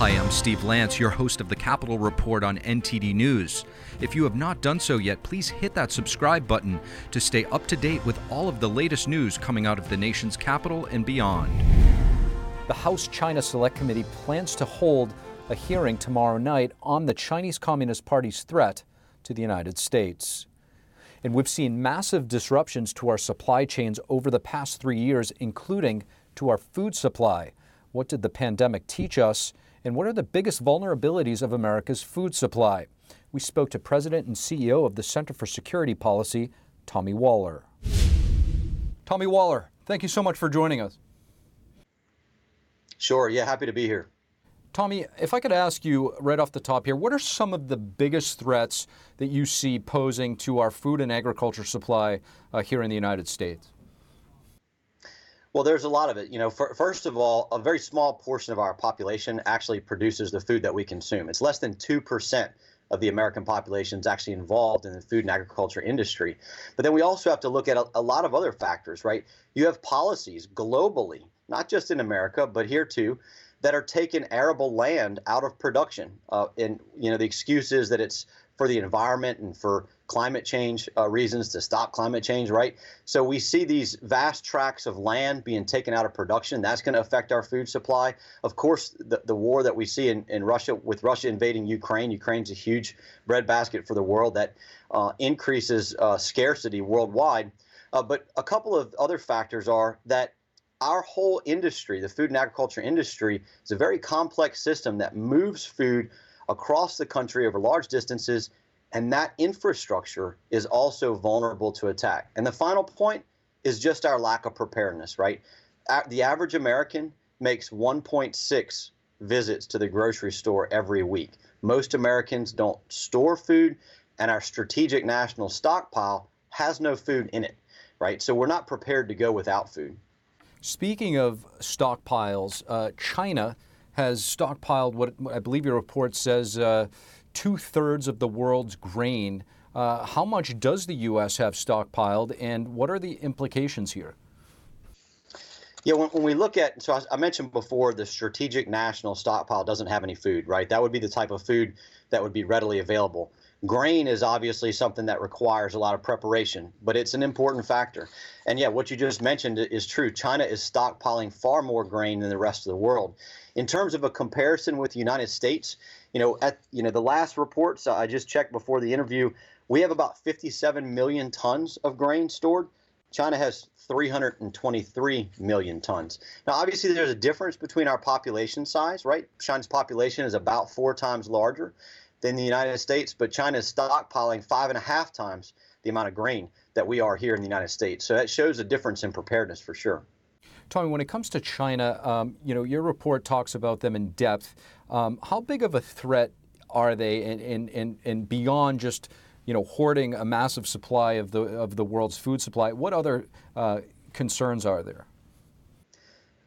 Hi, I'm Steve Lance, your host of the Capitol Report on NTD News. If you have not done so yet, please hit that subscribe button to stay up to date with all of the latest news coming out of the nation's capital and beyond. The House China Select Committee plans to hold a hearing tomorrow night on the Chinese Communist Party's threat to the United States. And we've seen massive disruptions to our supply chains over the past three years, including to our food supply. What did the pandemic teach us? And what are the biggest vulnerabilities of America's food supply? We spoke to President and CEO of the Center for Security Policy, Tommy Waller. Tommy Waller, thank you so much for joining us. Sure, yeah, happy to be here. Tommy, if I could ask you right off the top here, what are some of the biggest threats that you see posing to our food and agriculture supply uh, here in the United States? Well, there's a lot of it. You know, for, first of all, a very small portion of our population actually produces the food that we consume. It's less than 2% of the American population is actually involved in the food and agriculture industry. But then we also have to look at a, a lot of other factors, right? You have policies globally, not just in America, but here too, that are taking arable land out of production. Uh, and, you know, the excuse is that it's for the environment and for climate change uh, reasons to stop climate change, right? So we see these vast tracts of land being taken out of production. That's going to affect our food supply. Of course, the, the war that we see in, in Russia, with Russia invading Ukraine, Ukraine's a huge breadbasket for the world that uh, increases uh, scarcity worldwide. Uh, but a couple of other factors are that our whole industry, the food and agriculture industry, is a very complex system that moves food across the country over large distances, and that infrastructure is also vulnerable to attack. And the final point is just our lack of preparedness, right? The average American makes 1.6 visits to the grocery store every week. Most Americans don't store food, and our strategic national stockpile has no food in it, right? So we're not prepared to go without food. Speaking of stockpiles, uh, China has stockpiled what I believe your report says uh, two thirds of the world's grain. Uh, how much does the U.S. have stockpiled, and what are the implications here? Yeah, when, when we look at, so I, I, mentioned before, the strategic national stockpile doesn't have any food, right? That would be the type of food that would be readily available. Grain is obviously something that requires a lot of preparation, but it's an important factor. And yeah, what you just mentioned is true. China is stockpiling far more grain than the rest of the world. In terms of a comparison with the United States, you know, at you know the last reports uh, I just checked before the interview, we have about 57 million tons of grain stored. China has 323 million tons. Now, obviously, there's a difference between our population size, right? China's population is about four times larger than the United States, but China is stockpiling five and a half times the amount of grain that we are here in the United States. So that shows a difference in preparedness for sure. Tommy, when it comes to China, um, you know, your report talks about them in depth. Um, how big of a threat are they, and, and, and, beyond just you know hoarding a massive supply of the of the world's food supply? What other uh, concerns are there?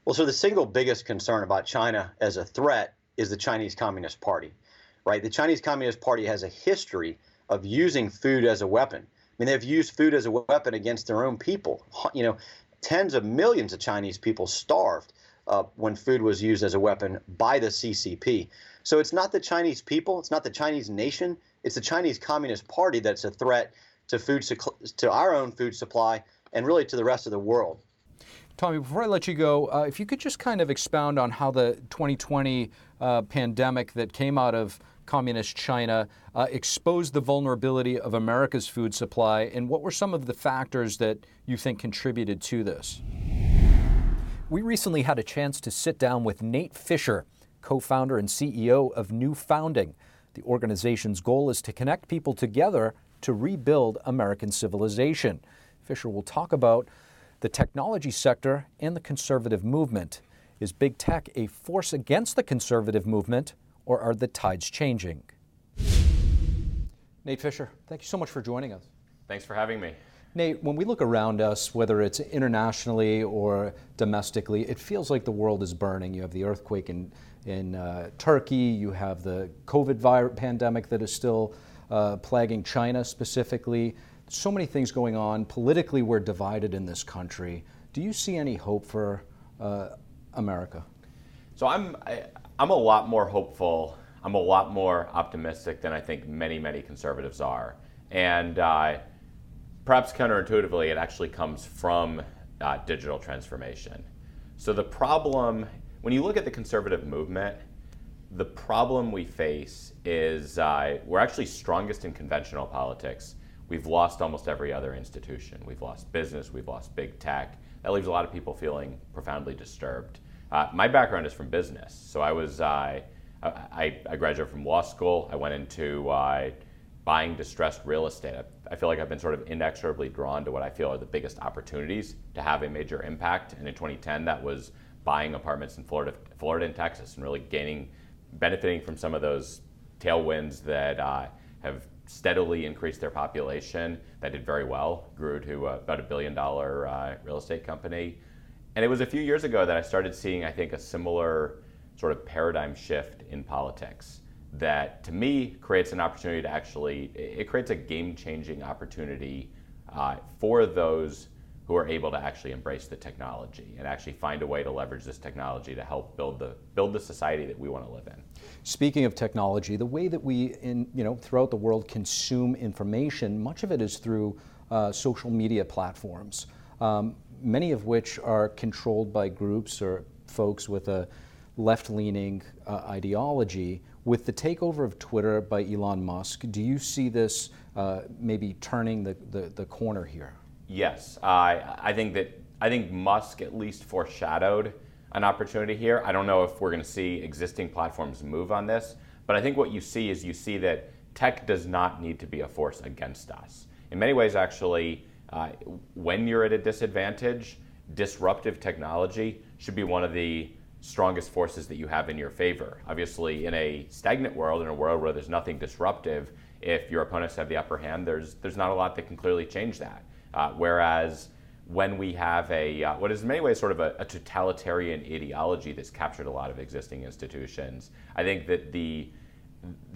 Well, so the single biggest concern about China as a threat is the Chinese Communist Party right? The Chinese Communist Party has a history of using food as a weapon. I mean, they've used food as a weapon against their own people. You know, tens of millions of Chinese people starved uh, when food was used as a weapon by the CCP. So it's not the Chinese people, it's not the Chinese nation, it's the Chinese Communist Party that's a threat to food to our own food supply and really to the rest of the world. Tommy, before I let you go, uh, if you could just kind of expound on how the 2020 uh, pandemic that came out of communist China uh, exposed the vulnerability of America's food supply, and what were some of the factors that you think contributed to this? We recently had a chance to sit down with Nate Fischer, co founder and CEO of New Founding. The organization's goal is to connect people together to rebuild American civilization. Fischer will talk about the technology sector and the conservative movement. Is big tech a force against the conservative movement, or are the tides changing? Nate Fischer, thank you so much for joining us. Thanks for having me. Nate, when we look around us, whether it's internationally or domestically, it feels like the world is burning. You have the earthquake in, in uh, Turkey, you have the COVID virus pandemic that is still uh, plaguing China specifically. So many things going on. Politically, we're divided in this country. Do you see any hope for uh, America? So I'm. I, I'm a lot more hopeful. I'm a lot more optimistic than I think many, many conservatives are. And uh, perhaps counterintuitively, it actually comes from uh, digital transformation. So the problem, when you look at the conservative movement, the problem we face is uh, we're actually strongest in conventional politics. We've lost almost every other institution. We've lost business, we've lost big tech. That leaves a lot of people feeling profoundly disturbed. Uh, my background is from business. So I was, uh, I, I, graduated from law school. I went into uh, buying distressed real estate. I, I, feel like I've been sort of inexorably drawn to what I feel are the biggest opportunities to have a major impact. And in 2010, that was buying apartments in Florida, Florida and Texas, and really gaining, benefiting from some of those tailwinds that uh, have steadily increased their population. That did very well, grew to uh, about a billion dollar uh, real estate company. And it was a few years ago that I started seeing, I think, a similar sort of paradigm shift in politics that to me creates an opportunity to actually it creates a game-changing opportunity uh, for those who are able to actually embrace the technology and actually find a way to leverage this technology to help build the build the society that we want to live in. Speaking of technology, the way that we in you know throughout the world consume information, much of it is through uh, social media platforms, um, many of which are controlled by groups or folks with a left-leaning uh, ideology with the takeover of Twitter by Elon Musk, do you see this uh, maybe turning the, the, the, corner here? Yes. Uh, I think that I think Musk at least foreshadowed an opportunity here. I don't know if we're going to see existing platforms move on this, but I think what you see is you see that tech does not need to be a force against us. In many ways, actually, uh, when you're at a disadvantage, disruptive technology should be one of the strongest forces that you have in your favor. Obviously, in a stagnant world, in a world where there's nothing disruptive, if your opponents have the upper hand, there's there's not a lot that can clearly change that. Uh, whereas when we have a uh, what is in many ways sort of a, a, totalitarian ideology that's captured a lot of existing institutions, I think that the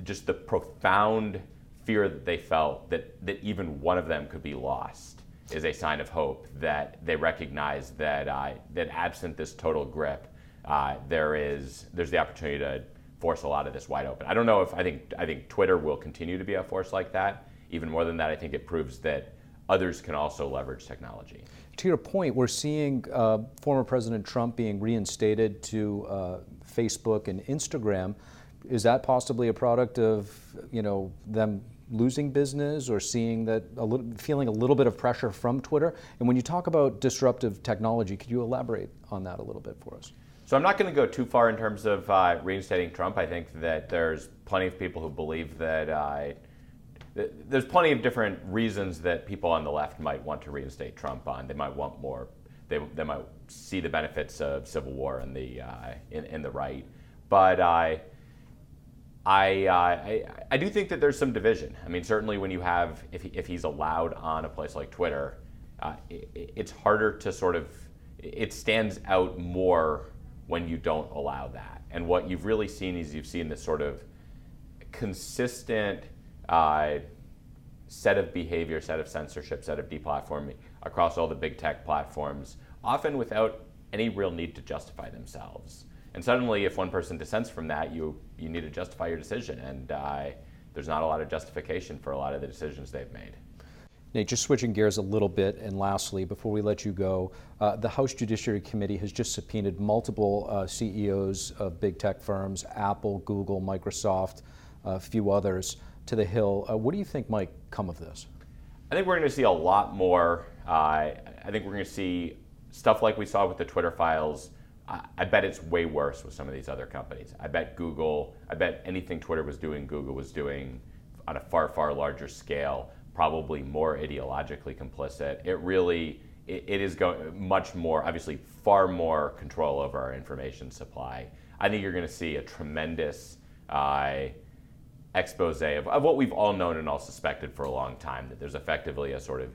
just the profound fear that they felt that that even one of them could be lost is a sign of hope that they recognize that uh, that absent this total grip uh, there is there's the opportunity to force a lot of this wide open. I don't know if I think I think Twitter will continue to be a force like that. Even more than that, I think it proves that others can also leverage technology. To your point, we're seeing uh, former President Trump being reinstated to uh, Facebook and Instagram. Is that possibly a product of you know them losing business or seeing that a little, feeling a little bit of pressure from Twitter? And when you talk about disruptive technology, could you elaborate on that a little bit for us? So I'm not going to go too far in terms of uh, reinstating Trump. I think that there's plenty of people who believe that uh, there's plenty of different reasons that people on the left might want to reinstate Trump on. They might want more. They, they might see the benefits of civil war in the uh, in, in, the right, but I. I, uh, I, I do think that there's some division. I mean, certainly when you have if, he, if he's allowed on a place like Twitter, uh, it, it's harder to sort of it stands out more when you don't allow that. And what you've really seen is you've seen this sort of consistent uh, set of behavior, set of censorship, set of deplatforming across all the big tech platforms, often without any real need to justify themselves. And suddenly, if one person dissents from that, you, you need to justify your decision. And uh, there's not a lot of justification for a lot of the decisions they've made. Nate, just switching gears a little bit, and lastly, before we let you go, uh, the House Judiciary Committee has just subpoenaed multiple uh, CEOs of big tech firms, Apple, Google, Microsoft, a few others, to the Hill. Uh, what do you think might come of this? I think we're going to see a lot more. Uh, I think we're going to see stuff like we saw with the Twitter files. I bet it's way worse with some of these other companies. I bet Google, I bet anything Twitter was doing, Google was doing on a far, far larger scale probably more ideologically complicit. It really it, it is going much more, obviously, far more control over our information supply. I think you're going to see a tremendous uh, expose of, of what we've all known and all suspected for a long time that there's effectively a sort of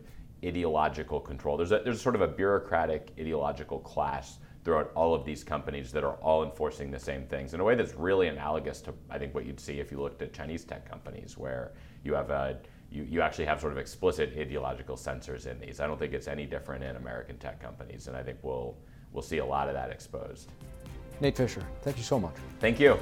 ideological control. There's a, there's sort of a bureaucratic ideological class throughout all of these companies that are all enforcing the same things in a way that's really analogous to I think what you'd see if you looked at Chinese tech companies where you have a you, you actually have sort of explicit ideological censors in these. I don't think it's any different in American tech companies, and I think we'll we'll see a lot of that exposed. Nate Fischer, thank you so much. Thank you.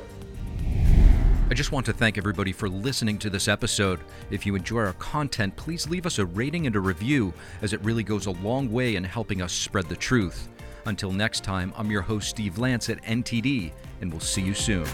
I just want to thank everybody for listening to this episode. If you enjoy our content, please leave us a rating and a review, as it really goes a long way in helping us spread the truth. Until next time, I'm your host, Steve Lance at NTD, and we'll see you soon.